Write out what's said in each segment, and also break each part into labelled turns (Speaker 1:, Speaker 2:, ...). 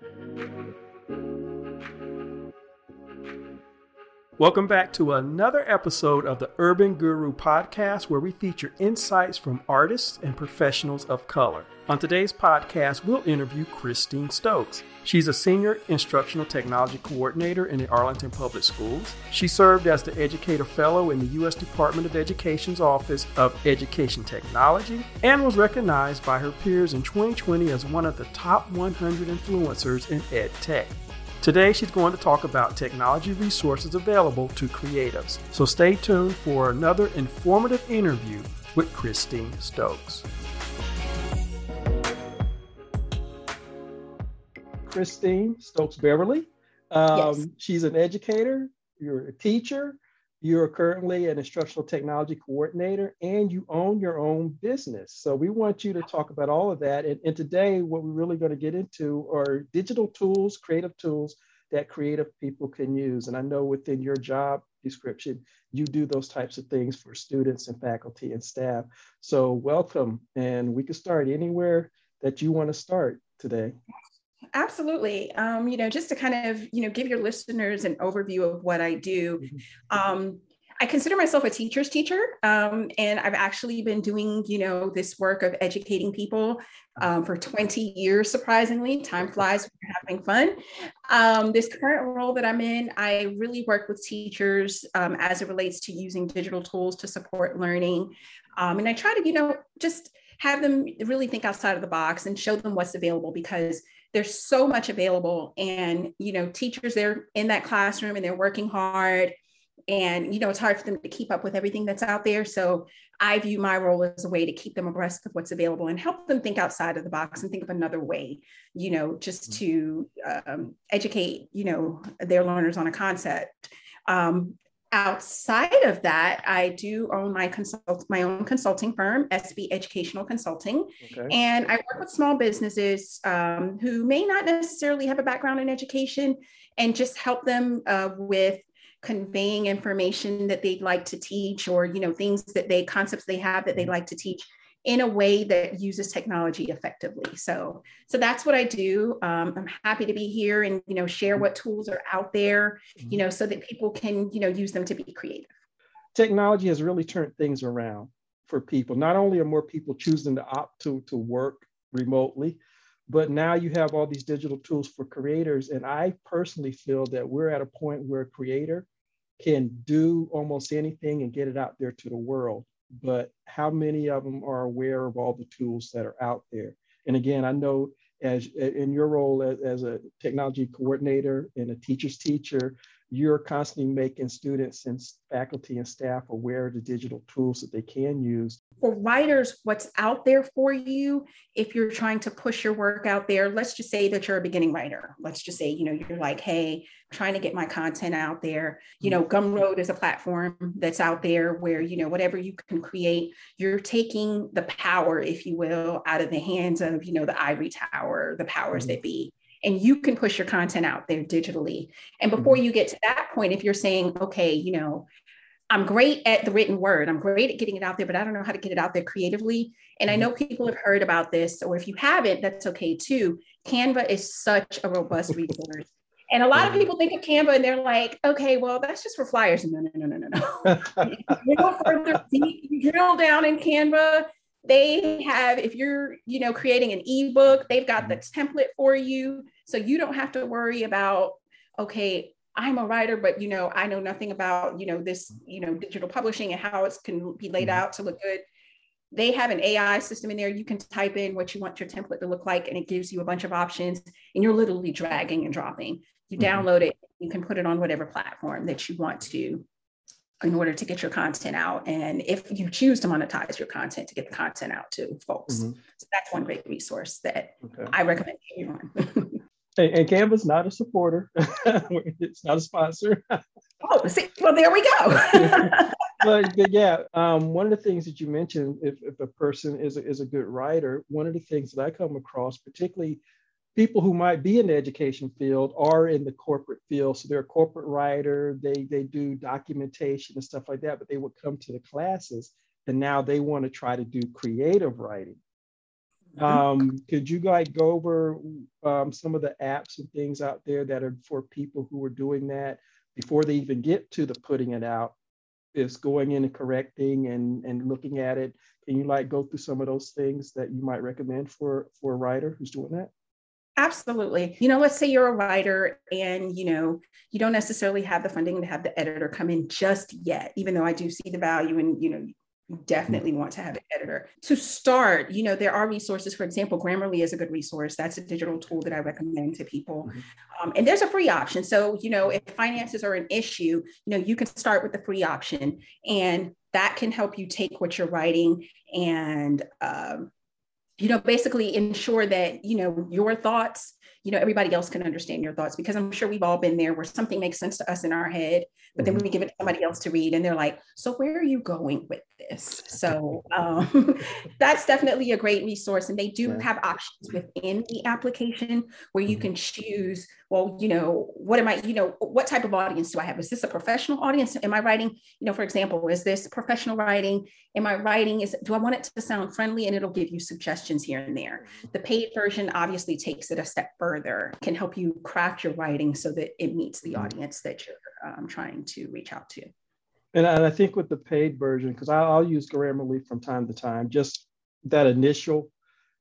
Speaker 1: thank you Welcome back to another episode of the Urban Guru podcast, where we feature insights from artists and professionals of color. On today's podcast, we'll interview Christine Stokes. She's a senior instructional technology coordinator in the Arlington Public Schools. She served as the Educator Fellow in the U.S. Department of Education's Office of Education Technology and was recognized by her peers in 2020 as one of the top 100 influencers in ed tech. Today, she's going to talk about technology resources available to creatives. So stay tuned for another informative interview with Christine Stokes. Christine Stokes Beverly. Um, yes. She's an educator, you're a teacher, you're currently an instructional technology coordinator, and you own your own business. So we want you to talk about all of that. And, and today, what we're really going to get into are digital tools, creative tools that creative people can use. And I know within your job description, you do those types of things for students and faculty and staff. So welcome, and we can start anywhere that you want to start today.
Speaker 2: Absolutely. Um, you know, just to kind of, you know, give your listeners an overview of what I do. Mm-hmm. Um, I consider myself a teacher's teacher, um, and I've actually been doing, you know, this work of educating people um, for 20 years. Surprisingly, time flies when you're having fun. Um, this current role that I'm in, I really work with teachers um, as it relates to using digital tools to support learning, um, and I try to, you know, just have them really think outside of the box and show them what's available because there's so much available and you know teachers they're in that classroom and they're working hard and you know it's hard for them to keep up with everything that's out there so i view my role as a way to keep them abreast of what's available and help them think outside of the box and think of another way you know just mm-hmm. to um, educate you know their learners on a concept um, outside of that, I do own my consult my own consulting firm, SB Educational Consulting, okay. and I work with small businesses um, who may not necessarily have a background in education, and just help them uh, with conveying information that they'd like to teach, or you know things that they concepts they have that they'd mm-hmm. like to teach in a way that uses technology effectively. So, so that's what I do. Um, I'm happy to be here and you know share what tools are out there, you mm-hmm. know, so that people can you know use them to be creative.
Speaker 1: Technology has really turned things around for people. Not only are more people choosing to opt to to work remotely, but now you have all these digital tools for creators. And I personally feel that we're at a point where a creator can do almost anything and get it out there to the world but how many of them are aware of all the tools that are out there? And again, I know as in your role as, as a technology coordinator and a teacher's teacher, you're constantly making students and faculty and staff aware of the digital tools that they can use.
Speaker 2: For writers what's out there for you if you're trying to push your work out there let's just say that you're a beginning writer. Let's just say you know you're like hey I'm trying to get my content out there. You know gumroad is a platform that's out there where you know whatever you can create you're taking the power if you will out of the hands of you know the ivory tower the powers mm-hmm. that be and you can push your content out there digitally and before mm-hmm. you get to that point if you're saying okay you know I'm great at the written word. I'm great at getting it out there, but I don't know how to get it out there creatively. And I mm-hmm. know people have heard about this, or if you haven't, that's okay too. Canva is such a robust resource. And a lot of people think of Canva and they're like, okay, well, that's just for flyers. No, no, no, no, no, no. you go further deep, drill down in Canva. They have, if you're, you know, creating an ebook, they've got the mm-hmm. template for you. So you don't have to worry about, okay, I'm a writer, but you know, I know nothing about, you know, this, you know, digital publishing and how it can be laid mm-hmm. out to look good. They have an AI system in there. You can type in what you want your template to look like, and it gives you a bunch of options. And you're literally dragging and dropping. You mm-hmm. download it, you can put it on whatever platform that you want to in order to get your content out. And if you choose to monetize your content to get the content out to folks. Mm-hmm. So that's one great resource that okay. I recommend everyone.
Speaker 1: And, and Canva's not a supporter. it's not a sponsor.
Speaker 2: oh, see, well, there we go.
Speaker 1: but, but, yeah, um, one of the things that you mentioned, if, if a person is a, is a good writer, one of the things that I come across, particularly people who might be in the education field are in the corporate field. So they're a corporate writer, they, they do documentation and stuff like that, but they would come to the classes and now they want to try to do creative writing. Um, could you like go over um, some of the apps and things out there that are for people who are doing that before they even get to the putting it out? Is going in and correcting and and looking at it. Can you like go through some of those things that you might recommend for for a writer who's doing that?
Speaker 2: Absolutely. You know, let's say you're a writer and, you know, you don't necessarily have the funding to have the editor come in just yet, even though I do see the value and, you know, definitely want to have an editor. To start, you know, there are resources. For example, Grammarly is a good resource. That's a digital tool that I recommend to people. Mm-hmm. Um, and there's a free option. So, you know, if finances are an issue, you know, you can start with the free option and that can help you take what you're writing and, um, you know, basically ensure that, you know, your thoughts you know everybody else can understand your thoughts because i'm sure we've all been there where something makes sense to us in our head but then mm-hmm. we give it to somebody else to read and they're like so where are you going with this so um, that's definitely a great resource and they do have options within the application where you mm-hmm. can choose well you know what am i you know what type of audience do i have? Is this a professional audience? Am i writing you know for example is this professional writing? Am i writing is do i want it to sound friendly? And it'll give you suggestions here and there. Mm-hmm. the paid version obviously takes it a step further can help you craft your writing so that it meets the mm-hmm. audience that you're um, trying to reach out to.
Speaker 1: And I think with the paid version, because I'll use Grammarly from time to time, just that initial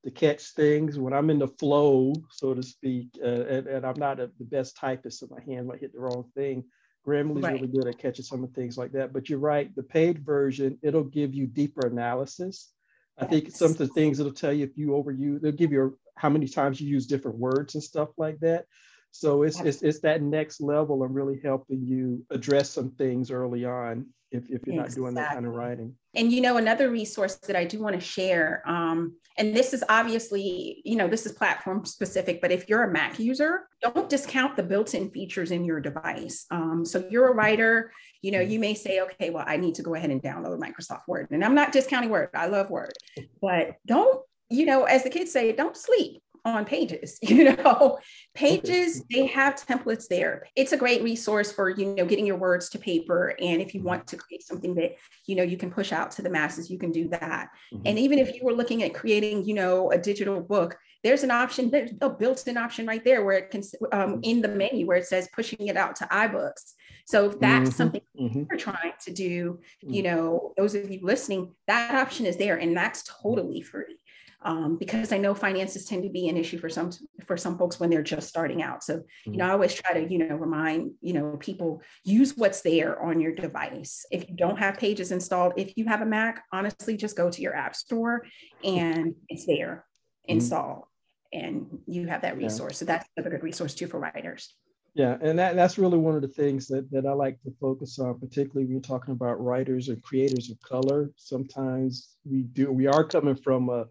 Speaker 1: to catch things when I'm in the flow, so to speak, uh, and, and, I'm not a, the best typist, so my hand might hit the wrong thing. Grammarly's right. really good at catching some of the things like that. But you're right, the paid version, it'll give you deeper analysis. I yes. think some of the things it'll tell you if you overuse, they'll give you how many times you use different words and stuff like that. So it's, it's, it's that next level of really helping you address some things early on if, if you're exactly. not doing that kind of writing.
Speaker 2: And you know, another resource that I do want to share, um, and this is obviously, you know, this is platform specific, but if you're a Mac user, don't discount the built-in features in your device. Um, so you're a writer, you know, you may say, okay, well, I need to go ahead and download Microsoft Word. And I'm not discounting Word, I love Word, but don't, you know, as the kids say, don't sleep on pages you know pages they have templates there it's a great resource for you know getting your words to paper and if you want to create something that you know you can push out to the masses you can do that mm-hmm. and even if you were looking at creating you know a digital book there's an option there's a built-in option right there where it can um, mm-hmm. in the menu where it says pushing it out to ibooks so if that's mm-hmm. something mm-hmm. you're trying to do you mm. know those of you listening that option is there and that's totally free um, because I know finances tend to be an issue for some for some folks when they're just starting out. So, you know, I always try to, you know, remind, you know, people use what's there on your device. If you don't have pages installed, if you have a Mac, honestly, just go to your app store and it's there, mm-hmm. install, and you have that resource. Yeah. So that's a good resource too for writers.
Speaker 1: Yeah, and that, that's really one of the things that, that I like to focus on, particularly when you're talking about writers and creators of color. Sometimes we do we are coming from a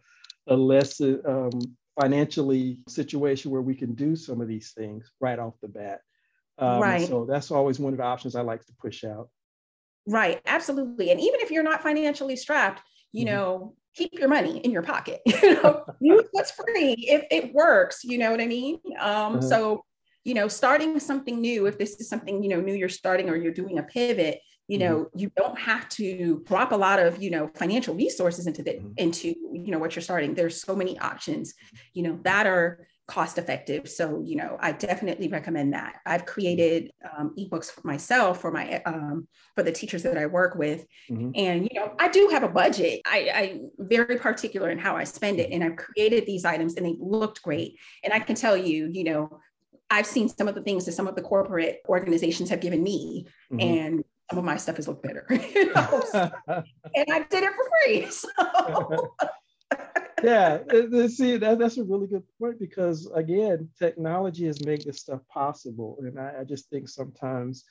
Speaker 1: a less um, financially situation where we can do some of these things right off the bat. Um, right. So that's always one of the options I like to push out.
Speaker 2: Right. Absolutely. And even if you're not financially strapped, you mm-hmm. know, keep your money in your pocket. you know, use what's free if it works. You know what I mean? Um, uh-huh. So, you know, starting something new, if this is something you know new you're starting or you're doing a pivot, you mm-hmm. know mm-hmm. you don't have to drop a lot of you know financial resources into the mm-hmm. into you know what you're starting there's so many options you know that are cost effective so you know i definitely recommend that i've created um, ebooks for myself for my um, for the teachers that i work with mm-hmm. and you know i do have a budget I, i'm very particular in how i spend it and i've created these items and they looked great and i can tell you you know I've seen some of the things that some of the corporate organizations have given me, mm-hmm. and some of my stuff has looked better. you know? and I did it for free. So.
Speaker 1: yeah, see, that, that's a really good point because again, technology has made this stuff possible. And I, I just think sometimes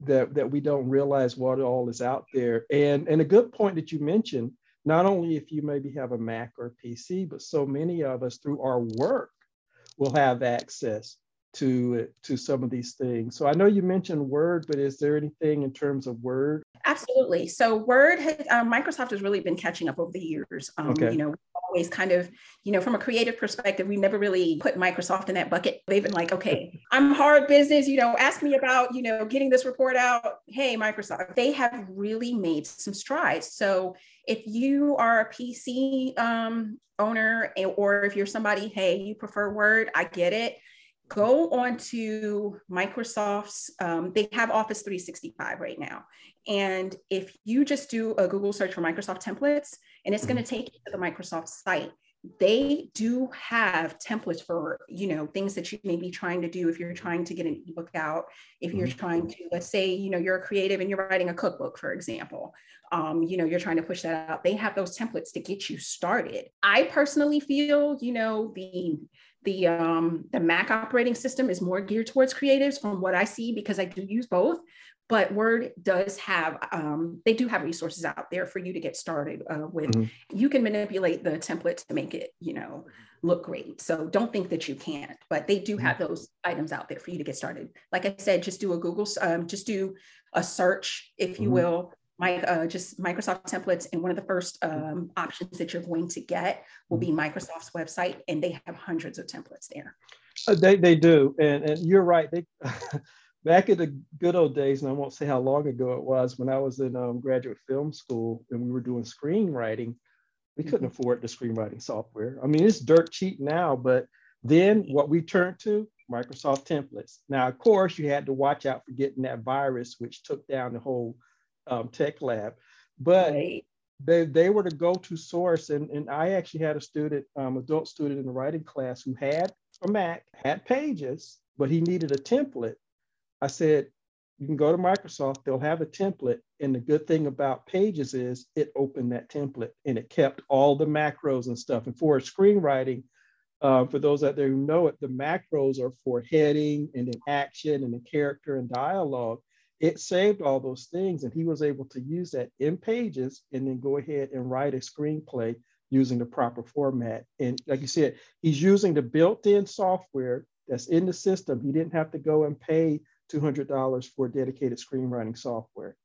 Speaker 1: that, that we don't realize what all is out there. And, and a good point that you mentioned, not only if you maybe have a Mac or PC, but so many of us through our work will have access to to some of these things. So I know you mentioned Word, but is there anything in terms of Word?
Speaker 2: Absolutely. So Word, has, um, Microsoft has really been catching up over the years. Um, okay. You know, always kind of, you know, from a creative perspective, we never really put Microsoft in that bucket. They've been like, okay, I'm hard business, you know, ask me about, you know, getting this report out. Hey, Microsoft, they have really made some strides. So if you are a PC um, owner or if you're somebody, hey, you prefer Word, I get it go on to Microsoft's, um, they have Office 365 right now. And if you just do a Google search for Microsoft templates, and it's going to mm-hmm. take you to the Microsoft site, they do have templates for you know things that you may be trying to do if you're trying to get an ebook out if you're mm-hmm. trying to let's say you know you're a creative and you're writing a cookbook for example um, you know you're trying to push that out they have those templates to get you started i personally feel you know the the um, the Mac operating system is more geared towards creatives from what I see because I do use both. But Word does have um, they do have resources out there for you to get started uh, with. Mm-hmm. You can manipulate the template to make it you know look great. So don't think that you can't. But they do have mm-hmm. those items out there for you to get started. Like I said, just do a Google um, just do a search, if you mm-hmm. will, my, uh, just Microsoft templates. And one of the first um, options that you're going to get will be Microsoft's website, and they have hundreds of templates there.
Speaker 1: Uh, they, they do. And, and you're right. They, back in the good old days, and I won't say how long ago it was, when I was in um, graduate film school and we were doing screenwriting, we couldn't mm-hmm. afford the screenwriting software. I mean, it's dirt cheap now, but then what we turned to, Microsoft templates. Now, of course, you had to watch out for getting that virus, which took down the whole um, tech lab, but right. they, they were the go-to source. And, and I actually had a student, um, adult student in the writing class who had a Mac, had pages, but he needed a template. I said, you can go to Microsoft, they'll have a template. And the good thing about Pages is it opened that template and it kept all the macros and stuff. And for screenwriting, uh, for those out there who know it, the macros are for heading and then action and the character and dialogue it saved all those things and he was able to use that in pages and then go ahead and write a screenplay using the proper format and like you said he's using the built-in software that's in the system he didn't have to go and pay $200 for dedicated screenwriting software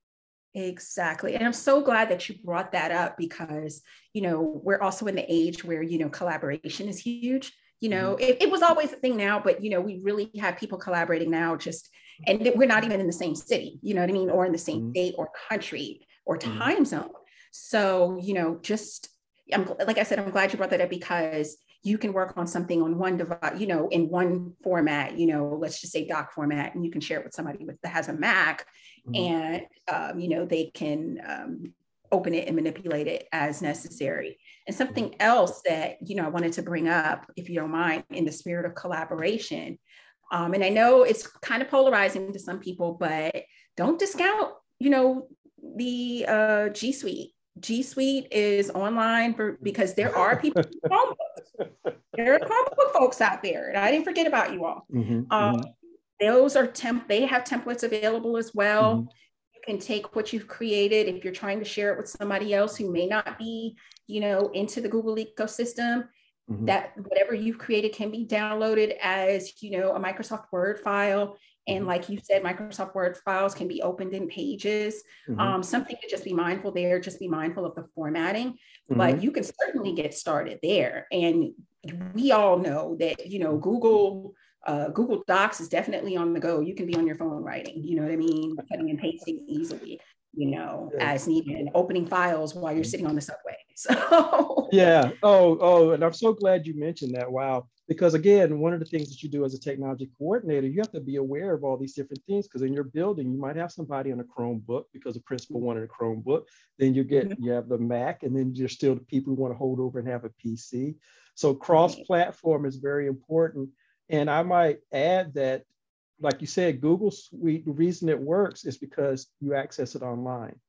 Speaker 2: Exactly. And I'm so glad that you brought that up because, you know, we're also in the age where, you know, collaboration is huge. You know, mm-hmm. it, it was always a thing now, but, you know, we really have people collaborating now just and we're not even in the same city you know what i mean or in the same mm-hmm. state or country or mm-hmm. time mm-hmm. zone so you know just i'm like i said i'm glad you brought that up because you can work on something on one device you know in one format you know let's just say doc format and you can share it with somebody with that has a mac mm-hmm. and um, you know they can um, open it and manipulate it as necessary and something mm-hmm. else that you know i wanted to bring up if you don't mind in the spirit of collaboration um, and I know it's kind of polarizing to some people, but don't discount, you know, the uh, G Suite. G Suite is online for because there are people there are comic book folks out there, and I didn't forget about you all. Mm-hmm, um, mm-hmm. Those are temp. They have templates available as well. Mm-hmm. You can take what you've created if you're trying to share it with somebody else who may not be, you know, into the Google ecosystem. Mm-hmm. That whatever you've created can be downloaded as, you know, a Microsoft Word file. And mm-hmm. like you said, Microsoft Word files can be opened in pages. Mm-hmm. Um, something to just be mindful there, just be mindful of the formatting. But mm-hmm. you can certainly get started there. And we all know that, you know, Google uh, Google Docs is definitely on the go. You can be on your phone writing, you know what I mean? Cutting and pasting easily you know, yeah. as needed and opening files while you're sitting on the subway. So
Speaker 1: yeah. Oh, oh, and I'm so glad you mentioned that. Wow. Because again, one of the things that you do as a technology coordinator, you have to be aware of all these different things because in your building, you might have somebody on a Chromebook because the principal wanted a Chromebook. Then you get mm-hmm. you have the Mac, and then there's still the people who want to hold over and have a PC. So cross-platform is very important. And I might add that like you said, Google Suite, the reason it works is because you access it online.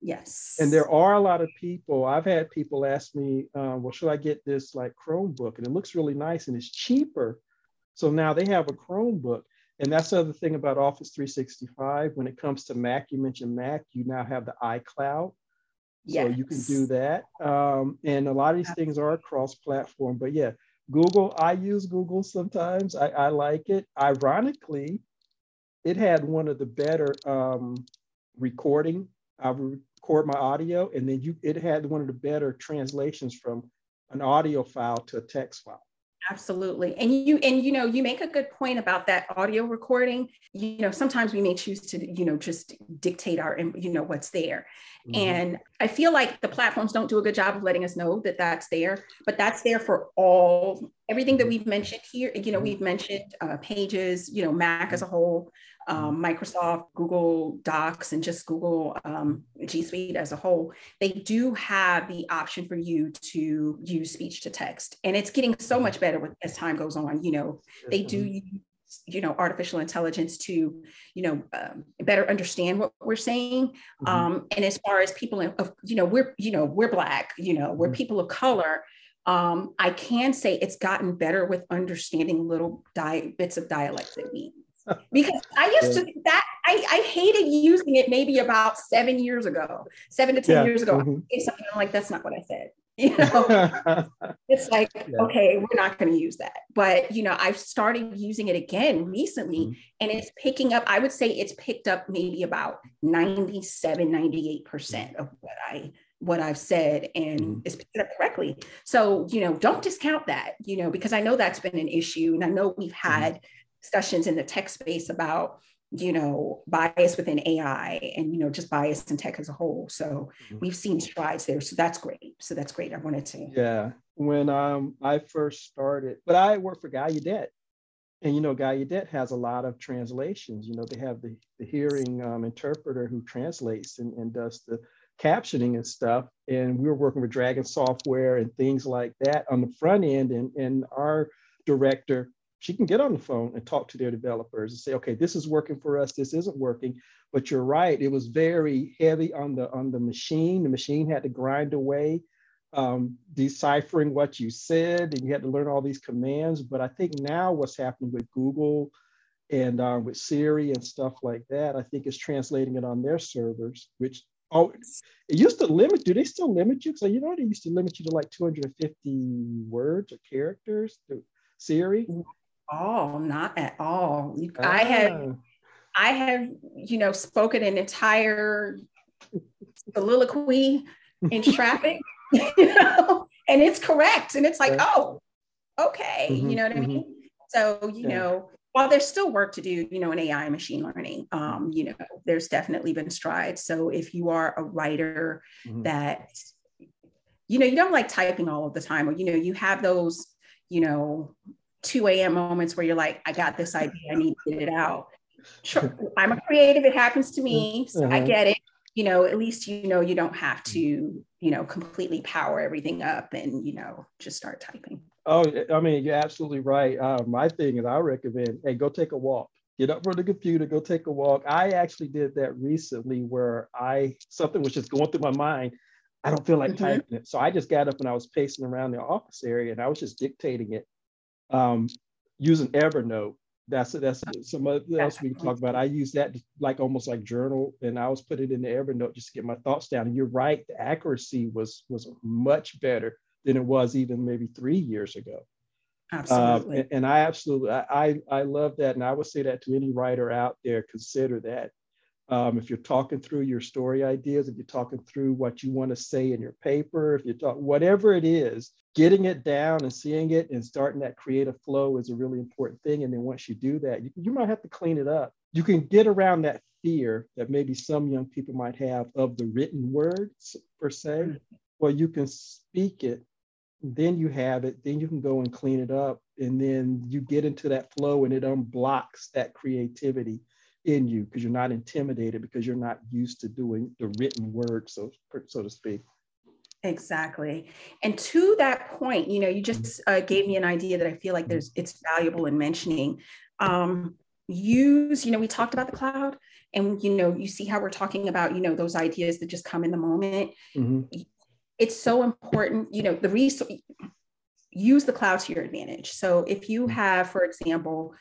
Speaker 2: Yes.
Speaker 1: And there are a lot of people, I've had people ask me, um, well, should I get this like Chromebook? And it looks really nice and it's cheaper. So now they have a Chromebook. And that's the other thing about Office 365. When it comes to Mac, you mentioned Mac, you now have the iCloud. Yes. So you can do that. Um, and a lot of these things are cross platform. But yeah, Google, I use Google sometimes. I, I like it. Ironically, it had one of the better um, recording. I record my audio, and then you it had one of the better translations from an audio file to a text file.
Speaker 2: Absolutely. And you and you know, you make a good point about that audio recording. You know, sometimes we may choose to, you know, just dictate our you know what's there. Mm-hmm. And I feel like the platforms don't do a good job of letting us know that that's there, but that's there for all everything that mm-hmm. we've mentioned here. You know, mm-hmm. we've mentioned uh, pages, you know, Mac as a whole, um, Microsoft, Google Docs, and just Google um, G Suite as a whole, they do have the option for you to use speech to text. And it's getting so much better with, as time goes on. You know, they do use, you know, artificial intelligence to, you know, um, better understand what we're saying. Mm-hmm. Um, and as far as people, of, you know, we're, you know, we're Black, you know, we're mm-hmm. people of color. Um, I can say it's gotten better with understanding little di- bits of dialect that we because I used to that I, I hated using it maybe about seven years ago, seven to ten yeah. years ago. Mm-hmm. Something I'm like, that's not what I said. You know, it's like, yeah. okay, we're not going to use that. But you know, I've started using it again recently mm-hmm. and it's picking up, I would say it's picked up maybe about 97, 98% of what I what I've said and mm-hmm. is picked up correctly. So, you know, don't discount that, you know, because I know that's been an issue. And I know we've mm-hmm. had discussions in the tech space about you know bias within ai and you know just bias in tech as a whole. So mm-hmm. we've seen strides there. So that's great. So that's great. I wanted to
Speaker 1: yeah. When um i first started but i worked for gallaudet and you know gallaudet has a lot of translations. You know they have the, the hearing um, interpreter who translates and, and does the captioning and stuff. And we were working with dragon software and things like that on the front end. And, and our director she can get on the phone and talk to their developers and say, okay, this is working for us, this isn't working. But you're right, it was very heavy on the on the machine. The machine had to grind away, um, deciphering what you said, and you had to learn all these commands. But I think now what's happening with Google and uh, with Siri and stuff like that, I think is translating it on their servers, which oh, it used to limit. Do they still limit you? So you know they used to limit you to like 250 words or characters. To Siri
Speaker 2: all, not at all. I have, oh. I have, you know, spoken an entire soliloquy in traffic, you know, and it's correct. And it's like, oh, okay, mm-hmm, you know what I mean? Mm-hmm. So, you yeah. know, while there's still work to do, you know, in AI and machine learning, um, you know, there's definitely been strides. So if you are a writer mm-hmm. that, you know, you don't like typing all of the time, or, you know, you have those, you know, 2 a.m. moments where you're like, I got this idea, I need to get it out. Sure, I'm a creative, it happens to me, so uh-huh. I get it. You know, at least you know you don't have to, you know, completely power everything up and you know just start typing.
Speaker 1: Oh, I mean, you're absolutely right. Uh, my thing is, I recommend, hey, go take a walk. Get up from the computer, go take a walk. I actually did that recently, where I something was just going through my mind. I don't feel like mm-hmm. typing it, so I just got up and I was pacing around the office area, and I was just dictating it um, using Evernote. That's that's some else we can talk about. I use that like almost like journal, and I was put it in the Evernote just to get my thoughts down. And you're right, the accuracy was was much better than it was even maybe three years ago.
Speaker 2: Absolutely.
Speaker 1: and, and, I absolutely I I love that, and I would say that to any writer out there. Consider that um, if you're talking through your story ideas, if you're talking through what you want to say in your paper, if you're talking whatever it is, getting it down and seeing it and starting that creative flow is a really important thing. And then once you do that, you, you might have to clean it up. You can get around that fear that maybe some young people might have of the written words per se. Well, you can speak it, then you have it, then you can go and clean it up, and then you get into that flow and it unblocks that creativity in you because you're not intimidated because you're not used to doing the written word, so so to speak.
Speaker 2: Exactly. And to that point, you know, you just uh, gave me an idea that I feel like there's it's valuable in mentioning. Um, use, you know, we talked about the cloud, and you know, you see how we're talking about, you know, those ideas that just come in the moment. Mm-hmm. It's so important, you know, the resource use the cloud to your advantage. So if you mm-hmm. have, for example,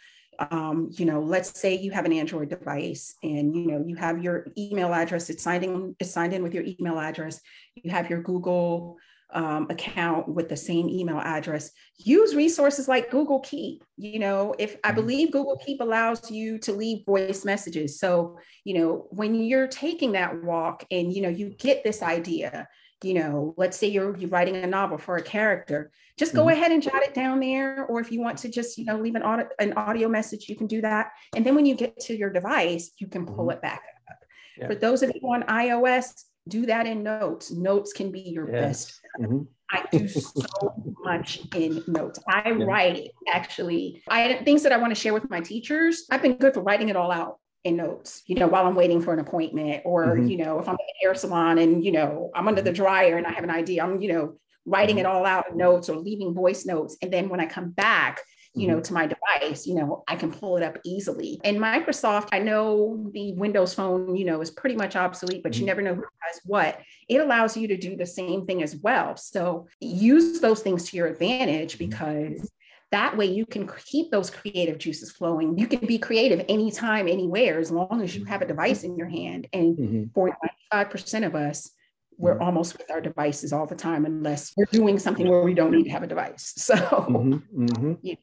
Speaker 2: um, you know, let's say you have an Android device and you know you have your email address. It's signed in. It's signed in with your email address. You have your Google um, account with the same email address. Use resources like Google Keep. You know, if I mm-hmm. believe Google Keep allows you to leave voice messages. So you know, when you're taking that walk and you know you get this idea, you know, let's say you're, you're writing a novel for a character, just go mm-hmm. ahead and jot it down there. Or if you want to just, you know, leave an audio, an audio message, you can do that. And then when you get to your device, you can pull mm-hmm. it back up. Yeah. For those of you on iOS, do that in notes. Notes can be your yes. best. Mm-hmm. I do so much in notes. I yeah. write actually. I things that I want to share with my teachers. I've been good for writing it all out in notes, you know, while I'm waiting for an appointment, or mm-hmm. you know, if I'm at an hair salon and you know I'm under the mm-hmm. dryer and I have an idea, I'm you know writing it mm-hmm. all out in notes or leaving voice notes, and then when I come back, you know, mm-hmm. to my device, you know, I can pull it up easily. And Microsoft, I know the Windows phone, you know, is pretty much obsolete, but mm-hmm. you never know who has what. It allows you to do the same thing as well. So use those things to your advantage because that way you can keep those creative juices flowing. You can be creative anytime, anywhere, as long as you have a device in your hand. And mm-hmm. for 95% of us, we're mm-hmm. almost with our devices all the time unless we're doing something where we don't need to have a device. So, mm-hmm. Mm-hmm. yeah,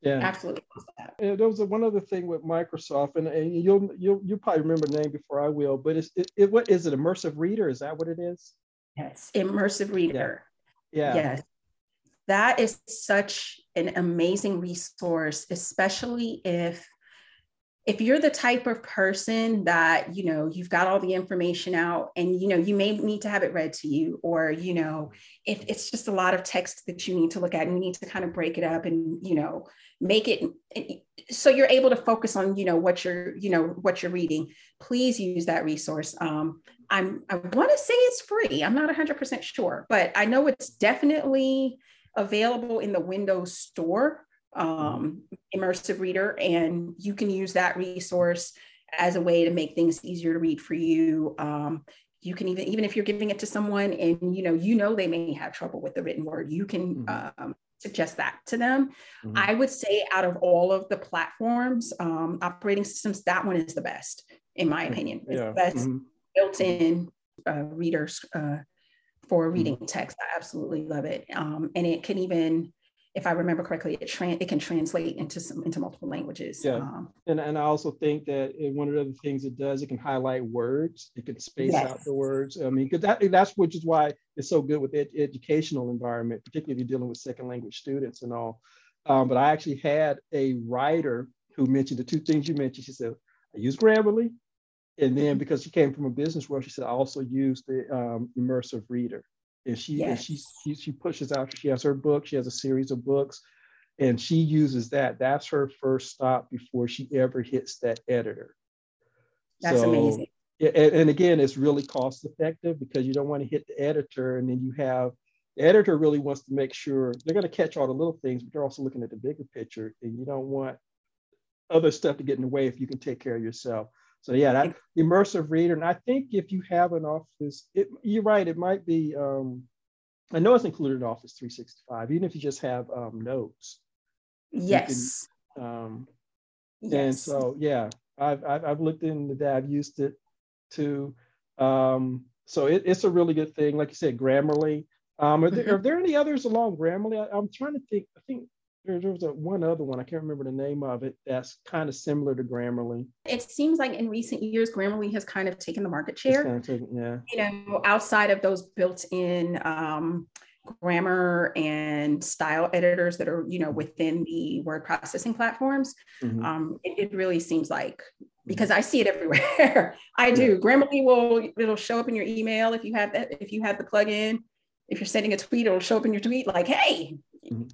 Speaker 2: yeah, absolutely.
Speaker 1: And there was a, one other thing with Microsoft, and, and you'll you'll you probably remember the name before I will, but it's it, it, what is it? Immersive Reader? Is that what it is?
Speaker 2: Yes, Immersive Reader. Yeah. yeah. Yes, that is such an amazing resource, especially if if you're the type of person that you know you've got all the information out and you know you may need to have it read to you or you know if it's just a lot of text that you need to look at and you need to kind of break it up and you know make it so you're able to focus on you know what you're you know what you're reading. Please use that resource. Um, i'm i want to say it's free. I'm not 100% sure but i know it's definitely available in the windows store um, immersive reader, and you can use that resource as a way to make things easier to read for you. Um, you can even even if you're giving it to someone and you know you know they may have trouble with the written word, you can mm-hmm. um, suggest that to them. Mm-hmm. I would say out of all of the platforms, um, operating systems, that one is the best in my opinion. It's yeah. best mm-hmm. built-in uh, readers uh, for mm-hmm. reading text. I absolutely love it, um, and it can even if I remember correctly, it, it can translate into some into multiple languages.
Speaker 1: Yeah, um, and and I also think that one of the other things it does, it can highlight words. It can space yes. out the words. I mean, because that that's which is why it's so good with ed- educational environment, particularly if you're dealing with second language students and all. Um, but I actually had a writer who mentioned the two things you mentioned. She said, "I use Grammarly," and then because she came from a business world, she said, "I also use the um, immersive reader." and she yes. and she, she she pushes out. She has her book. She has a series of books, and she uses that. That's her first stop before she ever hits that editor.
Speaker 2: That's so, amazing.
Speaker 1: And, and again, it's really cost effective because you don't want to hit the editor, and then you have the editor really wants to make sure they're going to catch all the little things, but they're also looking at the bigger picture, and you don't want other stuff to get in the way if you can take care of yourself. So yeah, that immersive reader. And I think if you have an Office, it, you're right, it might be, um, I know it's included in Office 365, even if you just have um, notes.
Speaker 2: Yes.
Speaker 1: Can, um, yes. And so, yeah, I've, I've, I've, looked into that. I've used it too. Um, so it, it's a really good thing. Like you said, Grammarly. Um, are, there, mm-hmm. are there any others along Grammarly? I, I'm trying to think. I think there, there was a, one other one, I can't remember the name of it, that's kind of similar to Grammarly.
Speaker 2: It seems like in recent years, Grammarly has kind of taken the market share.
Speaker 1: Kind of taken, yeah.
Speaker 2: You know, outside of those built in um, grammar and style editors that are, you know, within the word processing platforms, mm-hmm. um, it, it, really seems like because I see it everywhere. I do. Yeah. Grammarly will it'll show up in your email if you have that if you have the plugin. If you're sending a tweet, it'll show up in your tweet like, "Hey, mm-hmm. You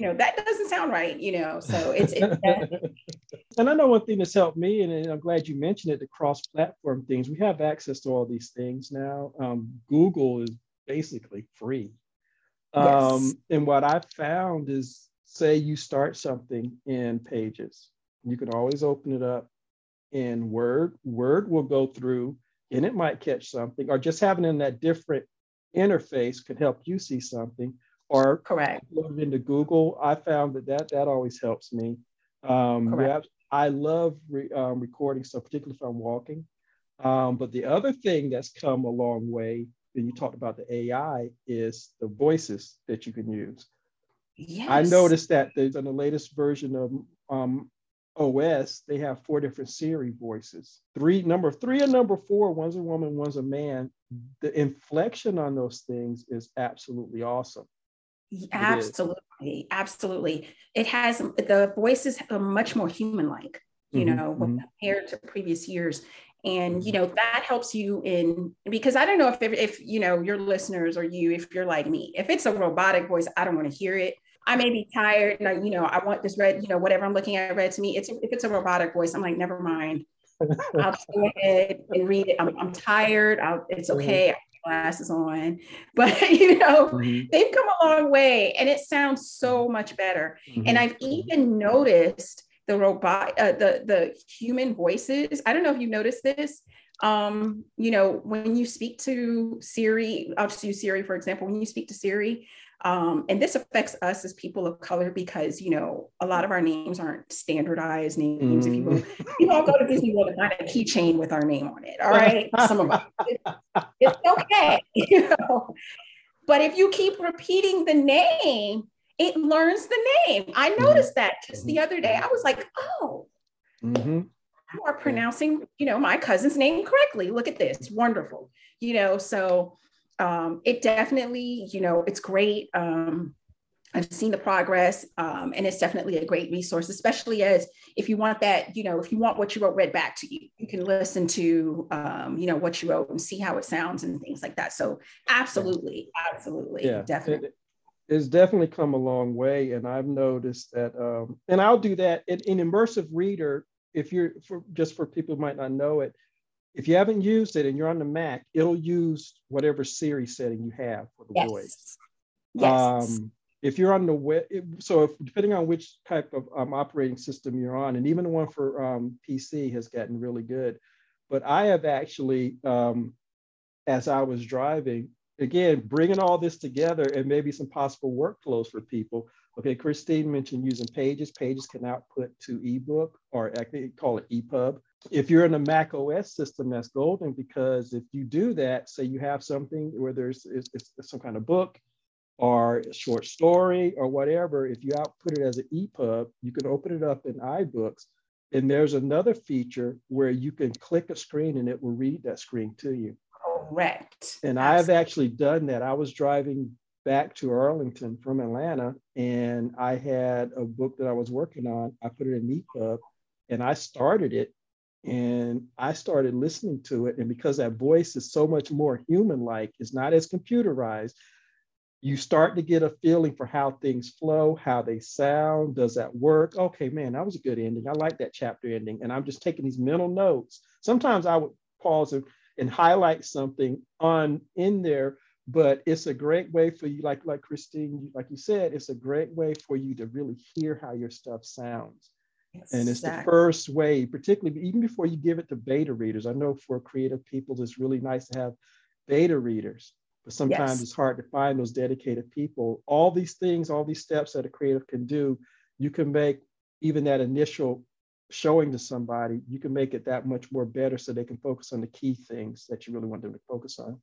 Speaker 2: know that doesn't sound right you know so it's, it's
Speaker 1: and i know one thing that's helped me and, i'm glad you mentioned it the cross-platform things. We have access to all these things now. Um, google is basically free. Yes. um, and what i found is say you start something in pages you can always open it up in word. Word will go through and it might catch something or just having in that different interface could help you see something or
Speaker 2: correct
Speaker 1: load into Google. I found that that, that always helps me. Um, correct. I love re, um, recording so particularly if I'm walking. Um, but the other thing that's come a long way, and you talked about the AI, is the voices that you can use. Yes. I noticed that there's on the latest version of um, OS, they have four different Siri voices. Three, number three and number four, one's a woman, one's a man. The inflection on those things is absolutely awesome.
Speaker 2: Absolutely, absolutely. It has the voices are much more human-like, you mm-hmm, know, mm-hmm. compared to previous years. And you know that helps you in because I don't know if if you know your listeners or you if you're like me if it's a robotic voice I don't want to hear it I may be tired and I, you know, I want this red, you know, whatever I'm looking at read to me. It's if it's a robotic voice, I'm like, never mind. I'll go ahead and read it. I'm, I'm tired. I'll, it's mm-hmm. okay. Mm-hmm. glasses on, but you know, mm-hmm. they've come a long way and it sounds so much better. Mm-hmm. And I've even noticed the robot, uh, the, the human voices. I don't know if you noticed this. Um, you know, when you speak to Siri, I'll just use Siri, for example, when you speak to Siri, um, and this affects us as people of color because, you know, a lot of our names aren't standardized names. Mm. If you will, you all go to Disney World and find a keychain with our name on it. All right. Some of us, it's okay. You know? But if you keep repeating the name, it learns the name. I mm-hmm. noticed that just the other day. I was like, oh, mm-hmm. you are pronouncing, you know, my cousin's name correctly. Look at this. Wonderful. You know, so um, it definitely, you know, it's great. Um, I've seen the progress, um, and it's definitely a great resource, especially as if you want that, you know, if you want what you wrote read back to you, you can listen to, um, you know, what you wrote and see how it sounds and things like that. So, absolutely, absolutely, yeah, definitely. It,
Speaker 1: it's definitely come a long way, and I've noticed that, um, and I'll do that in, in immersive reader. If you're for just for people who might not know it, if you haven't used it and you're on the Mac, it'll use whatever Siri setting you have for the yes. voice. Yes. Um, if you're on the web, so if, depending on which type of um, operating system you're on, and even the one for um, PC has gotten really good. But I have actually, um, as I was driving, again, bringing all this together and maybe some possible workflows for people. Okay, Christine mentioned using Pages. Pages can output to ebook, or I call it EPUB if you're in a Mac OS system, that's golden because if you do that, say you have something where there's it's, it's some kind of book or a short story or whatever, if you output it as an EPUB, you can open it up in iBooks. And there's another feature where you can click a screen and it will read that screen to you.
Speaker 2: Correct.
Speaker 1: And I've actually done that. I was driving back to Arlington from Atlanta and I had a book that I was working on. I put it in EPUB and I started it and I started listening to it. And because that voice is so much more human like, it's not as computerized, you start to get a feeling for how things flow, how they sound. Does that work? Okay, man, that was a good ending. I like that chapter ending. And I'm just taking these mental notes. Sometimes I would pause and, and highlight something on in there, but it's a great way for you, like like Christine, like you said, it's a great way for you to really hear how your stuff sounds. And it's the first way, particularly even before you give it to beta readers. I know for creative people, it's really nice to have beta readers, but sometimes yes. it's hard to find those dedicated people. All these things, all these steps that a creative can do, you can make even that initial showing to somebody, you can make it that much more better so they can focus on the key things that you really want them to focus on.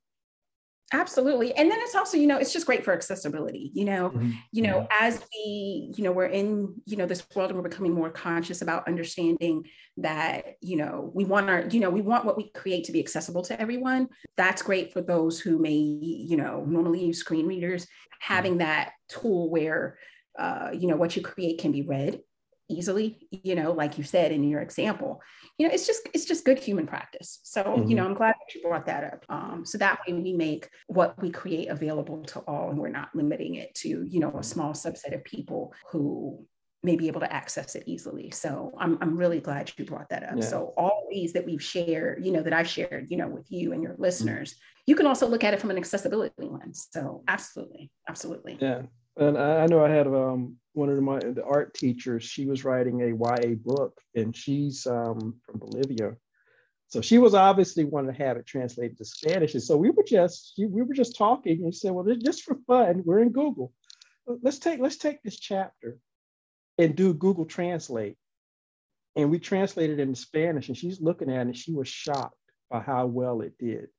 Speaker 2: Absolutely. And then it's also, you know, it's just great for accessibility, you know, mm-hmm. you know, as we, you know, we're in, you know, this world and we're becoming more conscious about understanding that, you know, we want our, you know, we want what we create to be accessible to everyone. That's great for those who may, you know, normally use screen readers, having that tool where, uh, you know, what you create can be read easily you know like you said in your example you know it's just it's just good human practice so mm-hmm. you know i'm glad that you brought that up um, so that way we make what we create available to all and we're not limiting it to you know a small subset of people who may be able to access it easily so i'm, I'm really glad you brought that up yeah. so all these that we've shared you know that i've shared you know with you and your mm-hmm. listeners mm-hmm. you can also look at it from an accessibility lens so absolutely absolutely
Speaker 1: yeah and I, know I had um, one of my the art teachers. She was writing a YA book, and she's um, from Bolivia, so she was obviously wanting to have it translated to Spanish. And so we were just we were just talking and said, well, just for fun, we're in Google. Let's take let's take this chapter and do Google Translate. And we translated it into Spanish, and she's looking at it, and she was shocked by how well it did.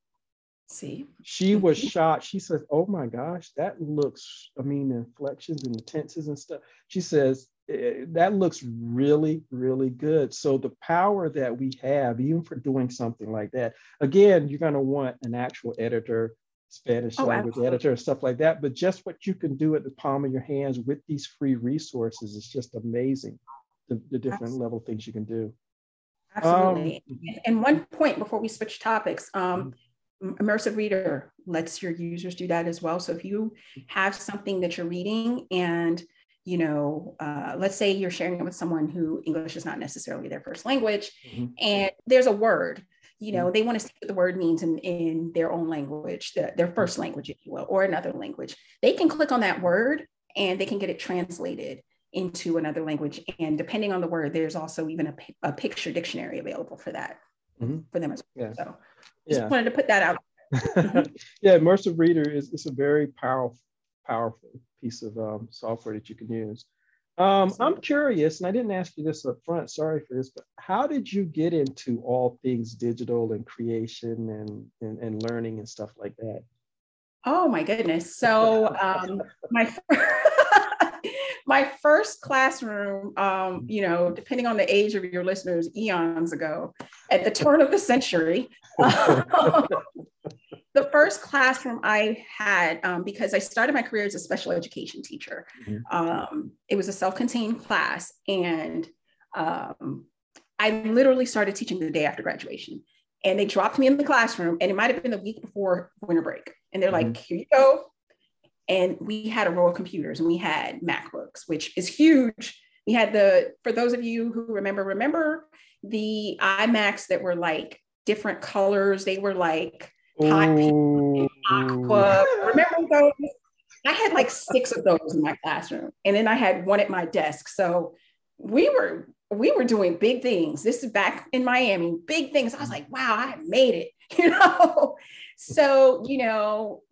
Speaker 2: See,
Speaker 1: she was shocked. She says, "Oh my gosh, that looks. I mean, the inflections and the tenses and stuff." She says eh, that looks really, really good. So the power that we have, even for doing something like that, again, you're going to want an actual editor, Spanish oh, language absolutely. editor, stuff like that. But just what you can do at the palm of your hands with these free resources is just amazing. The, the different absolutely. level things you can do.
Speaker 2: Absolutely. Um, and one point before we switch topics, um, immersive reader lets your users do that as well so if you have something that you're reading and you know uh, let's say you're sharing it with someone who english is not necessarily their first language mm-hmm. and there's a word you know mm-hmm. they want to see what the word means in, in their own language the, their first language if you will or another language they can click on that word and they can get it translated into another language and depending on the word there's also even a, a picture dictionary available for that mm-hmm. for them as well yeah. so just yeah. wanted to put that out.
Speaker 1: yeah, immersive reader is it's a very powerful powerful piece of um, software that you can use. Um, I'm curious, and I didn't ask you this up front. Sorry for this, but how did you get into all things digital and creation and and, and learning and stuff like that?
Speaker 2: Oh my goodness! So um, my my first classroom, um, you know, depending on the age of your listeners, eons ago, at the turn of the century, the first classroom I had, um, because I started my career as a special education teacher, mm-hmm. um, it was a self contained class. And um, I literally started teaching the day after graduation. And they dropped me in the classroom, and it might have been the week before winter break. And they're mm-hmm. like, here you go, and we had a row of computers and we had MacBooks, which is huge. We had the, for those of you who remember, remember the iMacs that were like different colors. They were like hot pink, aqua. Remember those? I had like six of those in my classroom, and then I had one at my desk. So we were we were doing big things. This is back in Miami, big things. I was like, wow, I made it, you know. So you know,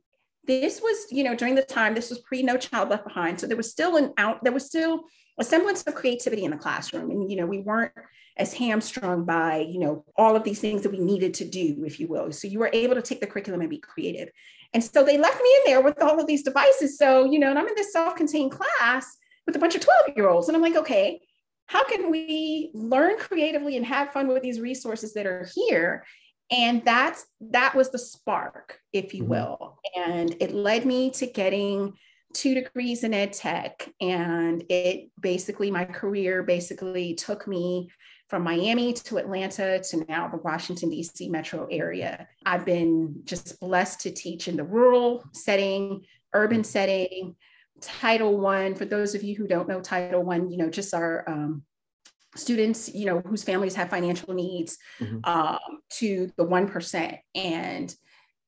Speaker 2: this was, you know, during the time, this was pre No Child Left Behind. So there was still an out, there was still a semblance of creativity in the classroom. And, you know, we weren't as hamstrung by, you know, all of these things that we needed to do, if you will. So you were able to take the curriculum and be creative. And so they left me in there with all of these devices. So, you know, and I'm in this self contained class with a bunch of 12 year olds. And I'm like, okay, how can we learn creatively and have fun with these resources that are here and that's that was the spark if you mm-hmm. will and it led me to getting two degrees in ed tech and it basically my career basically took me from Miami to Atlanta to now the Washington, D.C. metro area. I've been just blessed to teach in the rural setting, urban setting, Title One. For those of you who don't know Title One, you know, just our um, students, you know, whose families have financial needs mm-hmm. um, to the 1%. And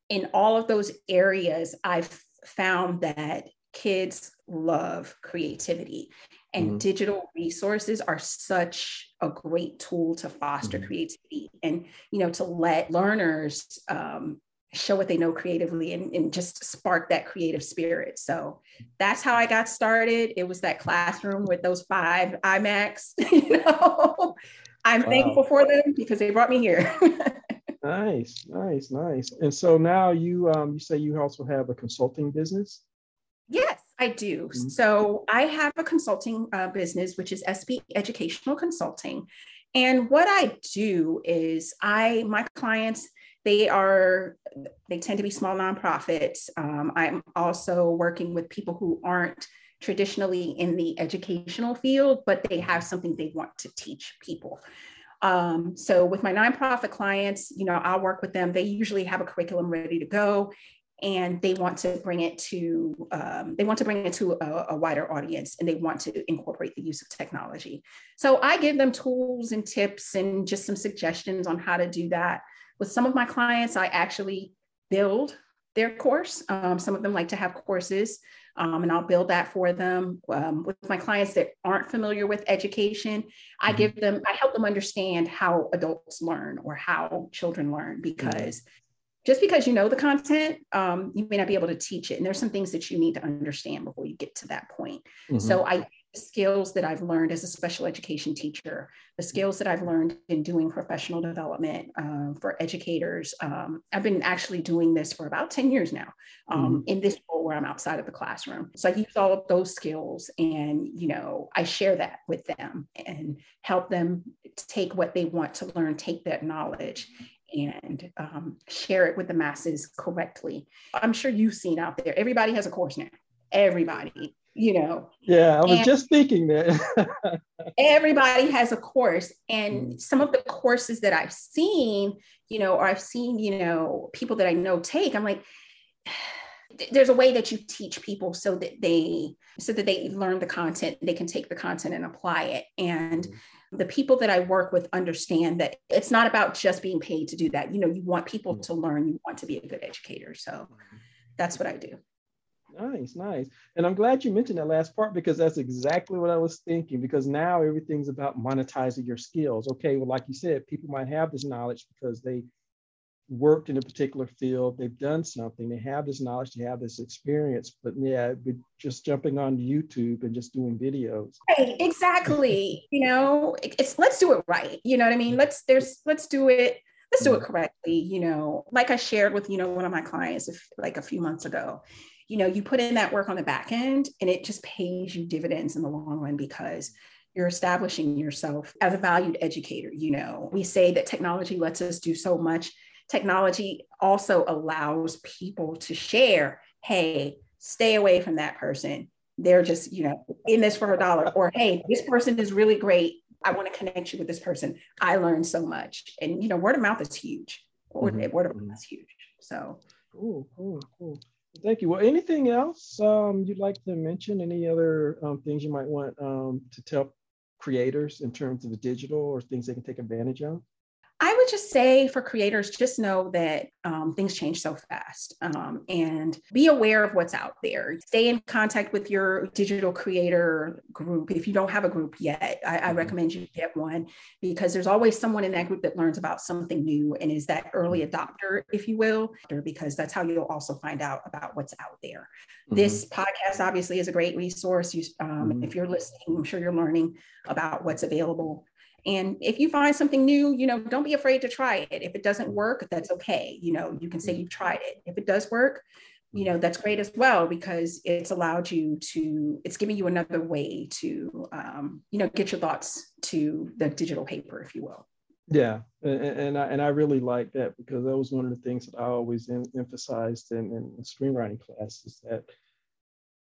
Speaker 2: in all of those areas, I've found that kids love creativity and mm-hmm. digital resources are such a great tool to foster mm-hmm. creativity and you know to let learners um, show what they know creatively and, and just spark that creative spirit. So that's how I got started. It was that classroom with those five iMacs. you know, I'm wow. thankful for them because they brought me here.
Speaker 1: nice, nice, nice. And so now you um, you say you also have a consulting business.
Speaker 2: Yes, I do. Mm-hmm. So I have a consulting uh, business, which is SB Educational Consulting. And what I do is I my clients they are they tend to be small nonprofits. Um, I'm also working with people who aren't traditionally in the educational field, but they have something they want to teach people. Um, so with my nonprofit clients, you know, I'll work with them. They usually have a curriculum ready to go, and they want to bring it to um, they want to bring it to a, a, wider audience, and they want to incorporate the use of technology. So I give them tools and tips and just some suggestions on how to do that. With some of my clients, I actually build their course. Um, some of them like to have courses, um, and I'll build that for them. Um, with my clients that aren't familiar with education, I mm-hmm. give them, I help them understand how adults learn or how children learn mm-hmm. because. Just because you know the content, um, you may not be able to teach it. And there's some things that you need to understand before you get to that point. Mm-hmm. So I skills that I've learned as a special education teacher, the skills that I've learned in doing professional development um, for educators. Um, I've been actually doing this for about 10 years now um, mm-hmm. in this role where I'm outside of the classroom. So I use all of those skills and, you know, I share that with them and help them take what they want to learn, take that knowledge and um, share it with the masses correctly. I'm sure you've seen out there, everybody has a course now. Everybody you know.
Speaker 1: Yeah, I was and just thinking that.
Speaker 2: everybody has a course. And mm. some of the courses that I've seen, you know, or I've seen, you know, people that I know take, I'm like, there's a way that you teach people so that they so that they learn the content they can take the content and apply it and mm-hmm. the people that i work with understand that it's not about just being paid to do that you know you want people mm-hmm. to learn you want to be a good educator so mm-hmm. that's what i do
Speaker 1: Nice, nice. And I'm glad you mentioned that last part because that's exactly what I was thinking. Because now everything's about monetizing your skills. Okay, well, like you said, people might have this knowledge because they worked in a particular field, they've done something, they have this knowledge, they have this experience. But yeah, just jumping on YouTube and just doing videos.
Speaker 2: Right, exactly. you know, it's let's do it right. You know what I mean? Let's there's let's do it let's do it mm-hmm. correctly you know like i shared with you know one of my clients if, like a few months ago you know, you put in that work on the back end and it just pays you dividends in the long run because you're establishing yourself as a valued educator. You know, we say that technology lets us do so much. Technology also allows people to share, hey, stay away from that person. They're just, you know, in this for a dollar, or hey, this person is really great. I want to connect you with this person. I learned so much. And, you know, word of mouth is huge. Word, mm-hmm. word of mouth is huge. So,
Speaker 1: cool, cool, cool. Thank you. Well, anything else um, you'd like to mention? Any other um, things you might want um, to tell creators in terms of the digital or things they can take advantage of?
Speaker 2: I would just say for creators, just know that um, things change so fast um, and be aware of what's out there. Stay in contact with your digital creator group. If you don't have a group yet, I, I mm-hmm. recommend you get one because there's always someone in that group that learns about something new and is that early mm-hmm. adopter, if you will, because that's how you'll also find out about what's out there. Mm-hmm. This podcast obviously is a great resource. You, um, mm-hmm. If you're listening, I'm sure you're learning about what's available and if you find something new, you know, don't be afraid to try it. If it doesn't work, that's okay. You know, you can say you've tried it. If it does work, you know, that's great as well because it's allowed you to, it's giving you another way to, um, you know, get your thoughts to the digital paper, if you will.
Speaker 1: Yeah, and, and I and I really like that because that was one of the things that I always em- emphasized in, in screenwriting classes that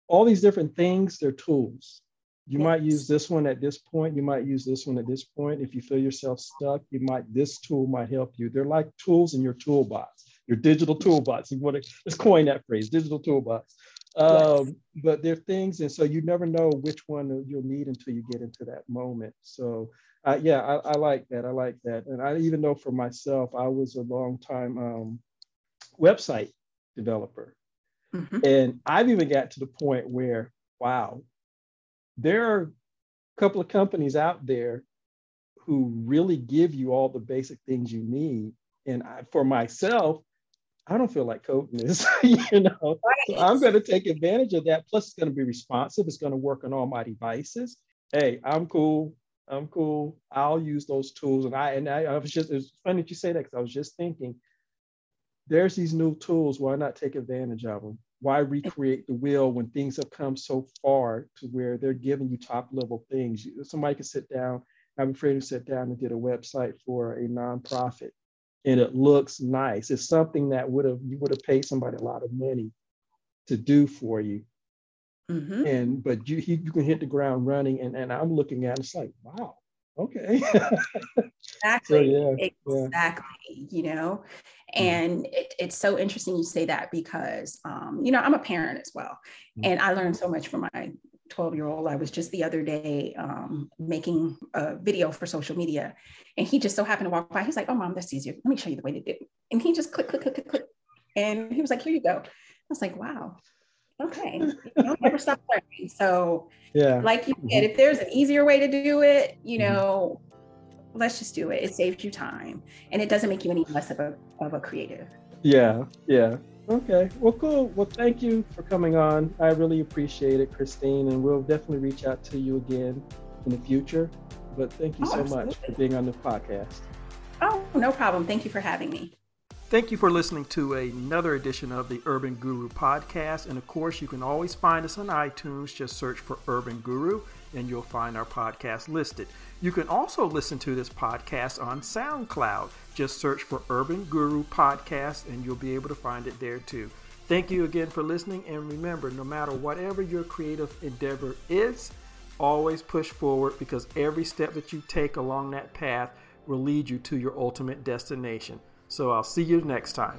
Speaker 1: all these different things they're tools you yes. might use this one at this point. You might use this one at this point. If you feel yourself stuck, you might, this tool might help you. They're like tools in your toolbox, your digital toolbox. You want to, let's coin that phrase, digital toolbox. Um, yes. But there are things, and so you never know which one you'll need until you get into that moment. So uh, yeah, I, I, like that. I like that. And I even know for myself, I was a long time um, website developer. Mm-hmm. And I've even got to the point where, wow, there are a couple of companies out there who really give you all the basic things you need. And I, for myself, I don't feel like coding this, you know. Right. So I'm going to take advantage of that. Plus, it's going to be responsive. It's going to work on all my devices. Hey, I'm cool. I'm cool. I'll use those tools. And I and I, I was just it's funny that you say that because I was just thinking, there's these new tools. Why not take advantage of them? Why recreate the wheel when things have come so far to where they're giving you top level things? Somebody can sit down, have a friend who sit down and did a website for a nonprofit and it looks nice. It's something that would have you would have paid somebody a lot of money to do for you. Mm-hmm. And but you you can hit the ground running and, and I'm looking at it, it's like, wow, okay.
Speaker 2: exactly. So, yeah, exactly. Yeah. You know, Mm-hmm. And it, it's so interesting you say that because, um, you know, I'm a parent as well. Mm-hmm. And I learned so much from my 12 year old. I was just the other day um, making a video for social media. And he just so happened to walk by. He's like, oh, mom, that's easier. Let me show you the way to do it. And he just click, click, click, click, click. And he was like, here you go. I was like, wow. Okay. You don't ever stop learning. So, yeah. like you said, mm-hmm. if there's an easier way to do it, you mm-hmm. know, let's just do it. It saves you time and it doesn't make you any less of a, of a creative.
Speaker 1: Yeah, yeah.
Speaker 3: Okay. Well, cool. Well, thank you for coming on. I really appreciate it, Christine, and we'll definitely reach out to you again in the future. But thank you oh, so absolutely. much for being on the podcast.
Speaker 2: Oh, no problem. Thank you for having me.
Speaker 1: Thank you for listening to another edition of the Urban Guru podcast. And of course, you can always find us on iTunes. Just search for Urban Guru and you'll find our podcast listed. You can also listen to this podcast on SoundCloud. Just search for Urban Guru Podcast and you'll be able to find it there too. Thank you again for listening. And remember, no matter whatever your creative endeavor is, always push forward because every step that you take along that path will lead you to your ultimate destination. So I'll see you next time.